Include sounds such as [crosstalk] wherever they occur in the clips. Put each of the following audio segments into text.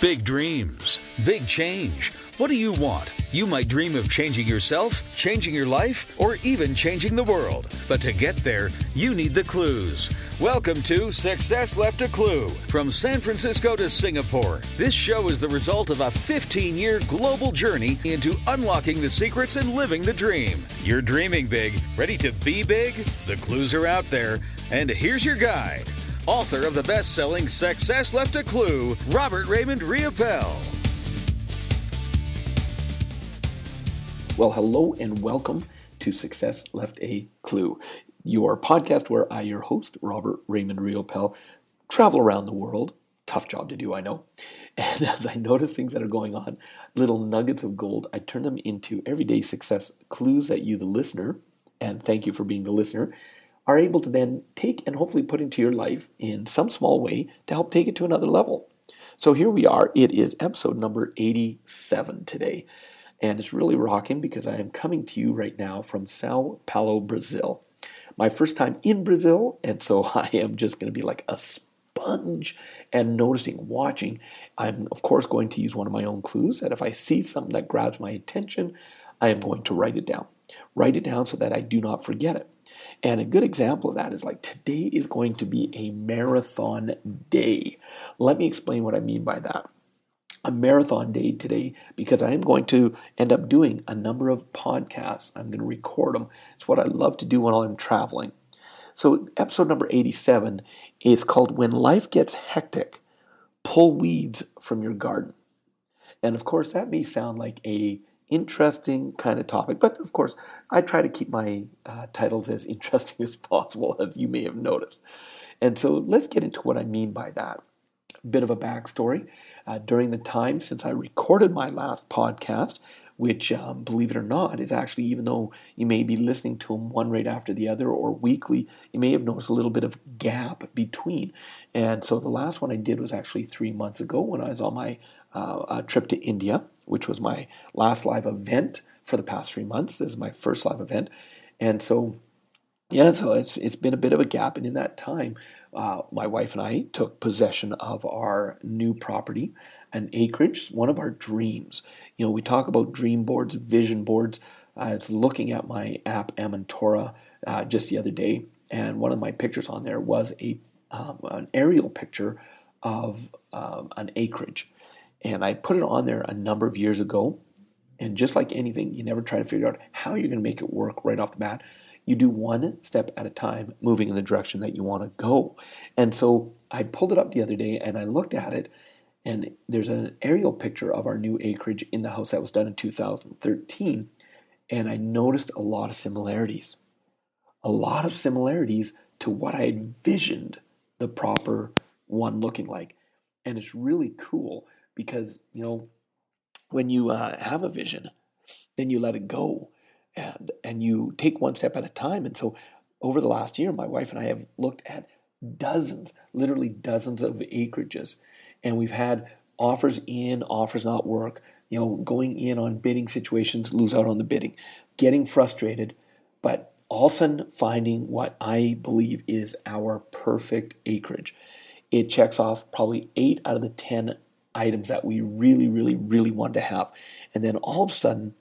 Big dreams, big change. What do you want? You might dream of changing yourself, changing your life, or even changing the world. But to get there, you need the clues. Welcome to Success Left a Clue. From San Francisco to Singapore, this show is the result of a 15 year global journey into unlocking the secrets and living the dream. You're dreaming big, ready to be big? The clues are out there. And here's your guide author of the best selling Success Left a Clue, Robert Raymond Riopel. Well, hello and welcome to Success Left a Clue, your podcast where I, your host, Robert Raymond Riopel, travel around the world. Tough job to do, I know. [laughs] And as I notice things that are going on, little nuggets of gold, I turn them into everyday success clues that you, the listener, and thank you for being the listener, are able to then take and hopefully put into your life in some small way to help take it to another level. So here we are. It is episode number 87 today. And it's really rocking because I am coming to you right now from Sao Paulo, Brazil. My first time in Brazil, and so [laughs] I am just going to be like a sponge and noticing, watching. I'm, of course, going to use one of my own clues that if I see something that grabs my attention, I am going to write it down. Write it down so that I do not forget it. And a good example of that is like today is going to be a marathon day. Let me explain what I mean by that. A marathon day today because I am going to end up doing a number of podcasts. I'm going to record them. It's what I love to do when I'm traveling. So, episode number 87 is called When Life Gets Hectic, Pull Weeds from Your Garden. And of course, that may sound like a interesting kind of topic. But of course, I try to keep my uh, titles as [laughs] interesting as possible, as you may have noticed. And so let's get into what I mean by that. Bit of a backstory. Uh, during the time since I recorded my last podcast, which, um, believe it or not, is actually, even though you may be listening to them one right after the other or weekly, you may have noticed a little bit of gap between. And so the last one I did was actually three months ago when I was on my uh, trip to India which was my last live event for the past three months. This is my first live event. And so, yeah, so it's, it's been a bit of a gap. And in that time, uh, my wife and I took possession of our new property, an acreage, one of our dreams. You know, we talk about dream boards, vision boards. I was looking at my app Amentora uh, just the other day, and one of my pictures on there was a um, an aerial picture of um, an acreage. And I put it on there a number of years ago. And just like anything, you never try to figure out how you're going to make it work right off the bat. You do one step at a time, moving in the direction that you want to go. And so I pulled it up the other day and I looked at it, and there's an aerial picture of our new acreage in the house that was done in 2013. And I noticed a lot of similarities. A lot of similarities to what I envisioned the proper one looking like. And it's really cool because you know when you uh, have a vision then you let it go and and you take one step at a time. And so over the last year my wife and i have looked at dozens literally dozens of acreages. And we've had offers in offers not work you know going in on bidding situations lose out on the bidding getting frustrated but all of a sudden finding what i believe is our perfect acreage. It checks off probably eight out of the ten items that we really, really, really want to have. And then all of a sudden,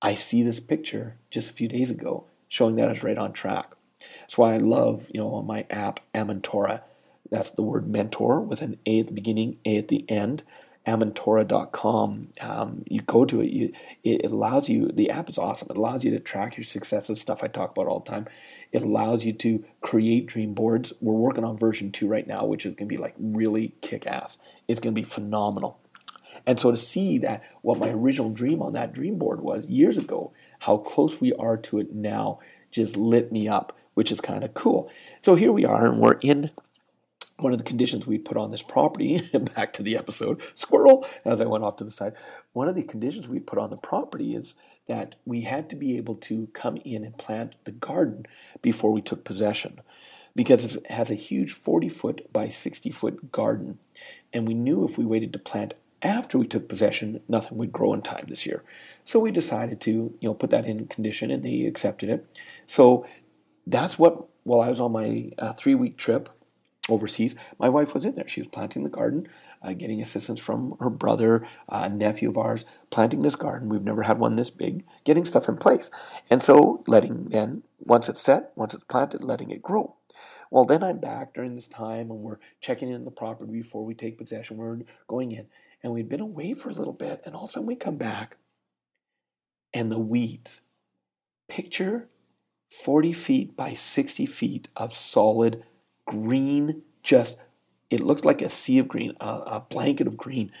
I see this picture just a few days ago showing that it's right on track. That's why I love, you know, on my app, Amentora. That's the word mentor with an A at the beginning, A at the end. Amentora.com. Um, you go to it, you, it allows you, the app is awesome. It allows you to track your successes, stuff I talk about all the time. It allows you to create dream boards. We're working on version two right now, which is going to be like really kick ass. It's going to be phenomenal. And so to see that what my original dream on that dream board was years ago, how close we are to it now just lit me up, which is kind of cool. So here we are, and we're in one of the conditions we put on this property, [laughs] back to the episode, squirrel, as I went off to the side. One of the conditions we put on the property is that we had to be able to come in and plant the garden before we took possession because it has a huge 40 foot by 60 foot garden. And we knew if we waited to plant after we took possession, nothing would grow in time this year. So we decided to, you know, put that in condition and they accepted it. So that's what, while I was on my uh, three week trip overseas, my wife was in there. She was planting the garden. uh, getting assistance from her brother, uh, nephew of ours, planting this garden. We've never had one this big, getting stuff in place. And so letting then, once it's set, once it's planted, letting it grow. Well, then I'm back during this time and we're checking in the property before we take possession. We're going in. And we'd been away for a little bit. And all of a sudden we come back and the weeds. Picture 40 feet by 60 feet of solid green, just, it looked like a sea of green, a, a blanket of green.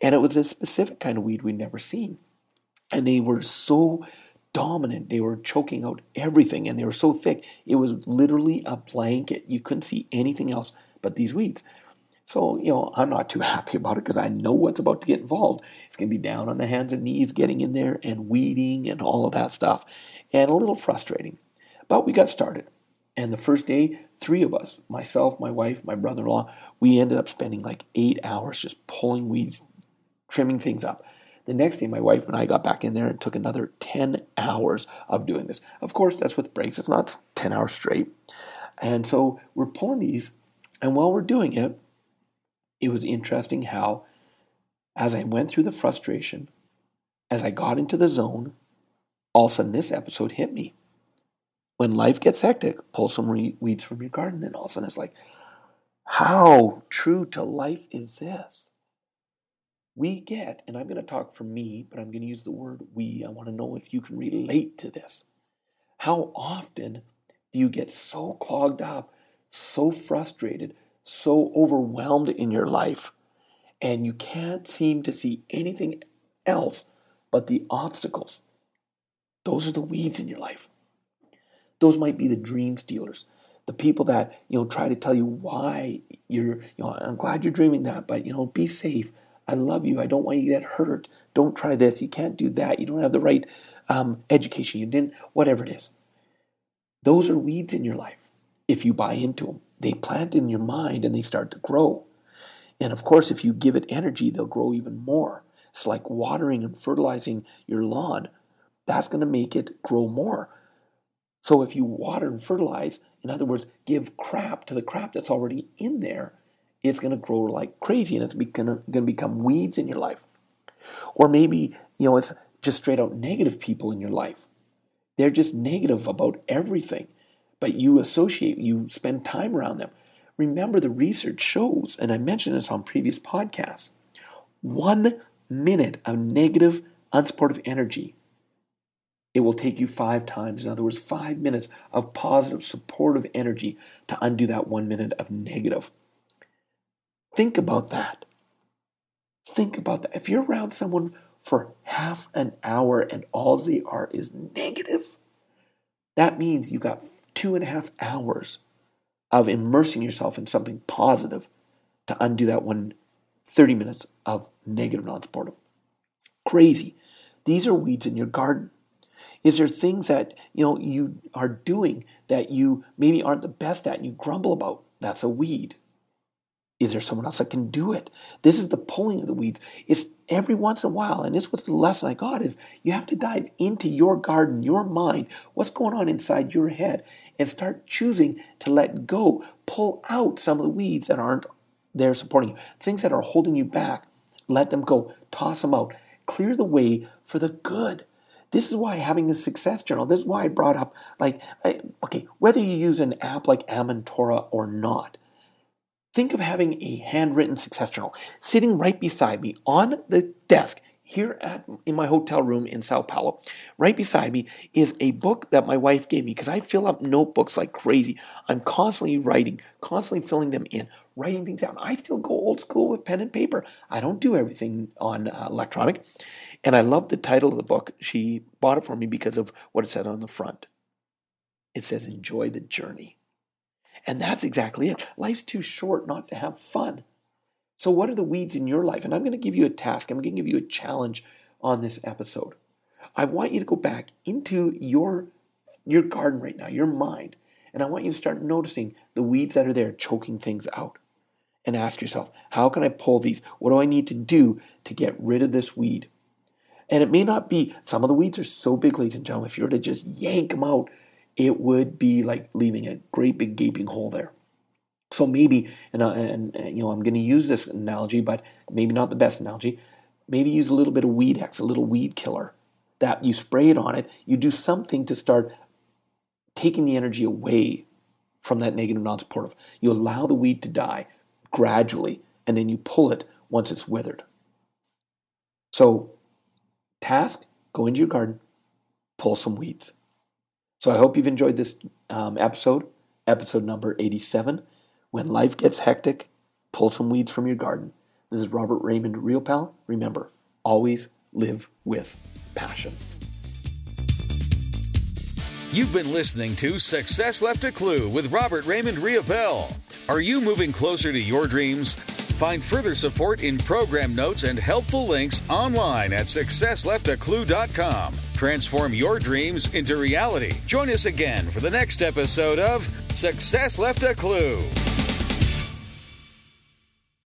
And it was a specific kind of weed we'd never seen. And they were so dominant. They were choking out everything and they were so thick. It was literally a blanket. You couldn't see anything else but these weeds. So, you know, I'm not too [laughs] happy about it because I know what's about to get involved. It's going to be down on the hands and knees, getting in there and weeding and all of that stuff, and a little frustrating. But we got started. And the first day, three of us, myself, my wife, my brother in law, we ended up spending like eight hours just pulling weeds, trimming things up. The next day, my wife and I got back in there and took another 10 hours of doing this. Of course, that's with breaks, it's not 10 hours straight. And so we're pulling these, and while we're doing it, it was interesting how, as I went through the frustration, as I got into the zone, all of a sudden this episode hit me. When life gets hectic, pull some weeds from your garden, and all of a sudden it's like, how true to life is this? we get, and I'm going to talk for me, but I'm going to use the word we. I want to know if you can relate to this. How often do you get so clogged up, so frustrated, so overwhelmed in your life, and you can't seem to see anything else but the obstacles? Those are the weeds in your life. Those might be the dream stealers, the people that you know try to tell you why you're. You know, I'm glad you're dreaming that, but you know, be safe. I love you. I don't want you to get hurt. Don't try this. You can't do that. You don't have the right um, education. You didn't, whatever it is. Those are weeds in your life. If you buy into them, they plant in your mind and they start to grow. And of course, if you give it energy, they'll grow even more. It's like watering and fertilizing your lawn. That's going to make it grow more. So if you water and fertilize, in other words, give crap to the crap that's already in there, it's going to grow like crazy and it's going to become weeds in your life. Or maybe, you know, it's just straight out negative people in your life. They're just negative about everything, but you associate, you spend time around them. Remember, the research shows, and I mentioned this on previous podcasts, one minute of negative, unsupportive energy, it will take you five times. In other words, five minutes of positive, supportive energy to undo that one minute of negative. Think about that. Think about that. If you're around someone for half an hour and all they are is negative, that means you've got two and a half hours of immersing yourself in something positive to undo that one 30 minutes of negative non supportive. Crazy. These are weeds in your garden. Is there things that you know you are doing that you maybe aren't the best at and you grumble about? That's a weed. Is there someone else that can do it? This is the pulling of the weeds. It's every once in a while, and this was the lesson I got is you have to dive into your garden, your mind, what's going on inside your head, and start choosing to let go, pull out some of the weeds that aren't there supporting you, things that are holding you back. Let them go, toss them out, clear the way for the good. This is why having a success journal, this is why I brought up, like, okay, whether you use an app like Amentora or not, Think of having a handwritten success journal sitting right beside me on the desk here at in my hotel room in Sao Paulo. Right beside me is a book that my wife gave me because I fill up notebooks like crazy. I'm constantly writing, constantly filling them in, writing things down. I still go old school with pen and paper. I don't do everything on uh, electronic. And I love the title of the book. She bought it for me because of what it said on the front. It says, Enjoy the journey. And that's exactly it. Life's too short not to have fun. So, what are the weeds in your life? And I'm going to give you a task, I'm going to give you a challenge on this episode. I want you to go back into your, your garden right now, your mind, and I want you to start noticing the weeds that are there choking things out. And ask yourself, how can I pull these? What do I need to do to get rid of this weed? And it may not be, some of the weeds are so big, ladies and gentlemen, if you were to just yank them out, it would be like leaving a great big gaping hole there. So maybe, and, uh, and, and you know, I'm going to use this analogy, but maybe not the best analogy. Maybe use a little bit of Weed X, a little weed killer. That you spray it on it. You do something to start taking the energy away from that negative, non-supportive. You allow the weed to die gradually, and then you pull it once it's withered. So, task: go into your garden, pull some weeds. So I hope you've enjoyed this um, episode, episode number 87. When life gets hectic, pull some weeds from your garden. This is Robert Raymond Riopel. Remember, always live with passion. You've been listening to Success Left a Clue with Robert Raymond Riopel. Are you moving closer to your dreams? Find further support in program notes and helpful links online at successleftaclue.com. Transform your dreams into reality. Join us again for the next episode of Success Left a Clue.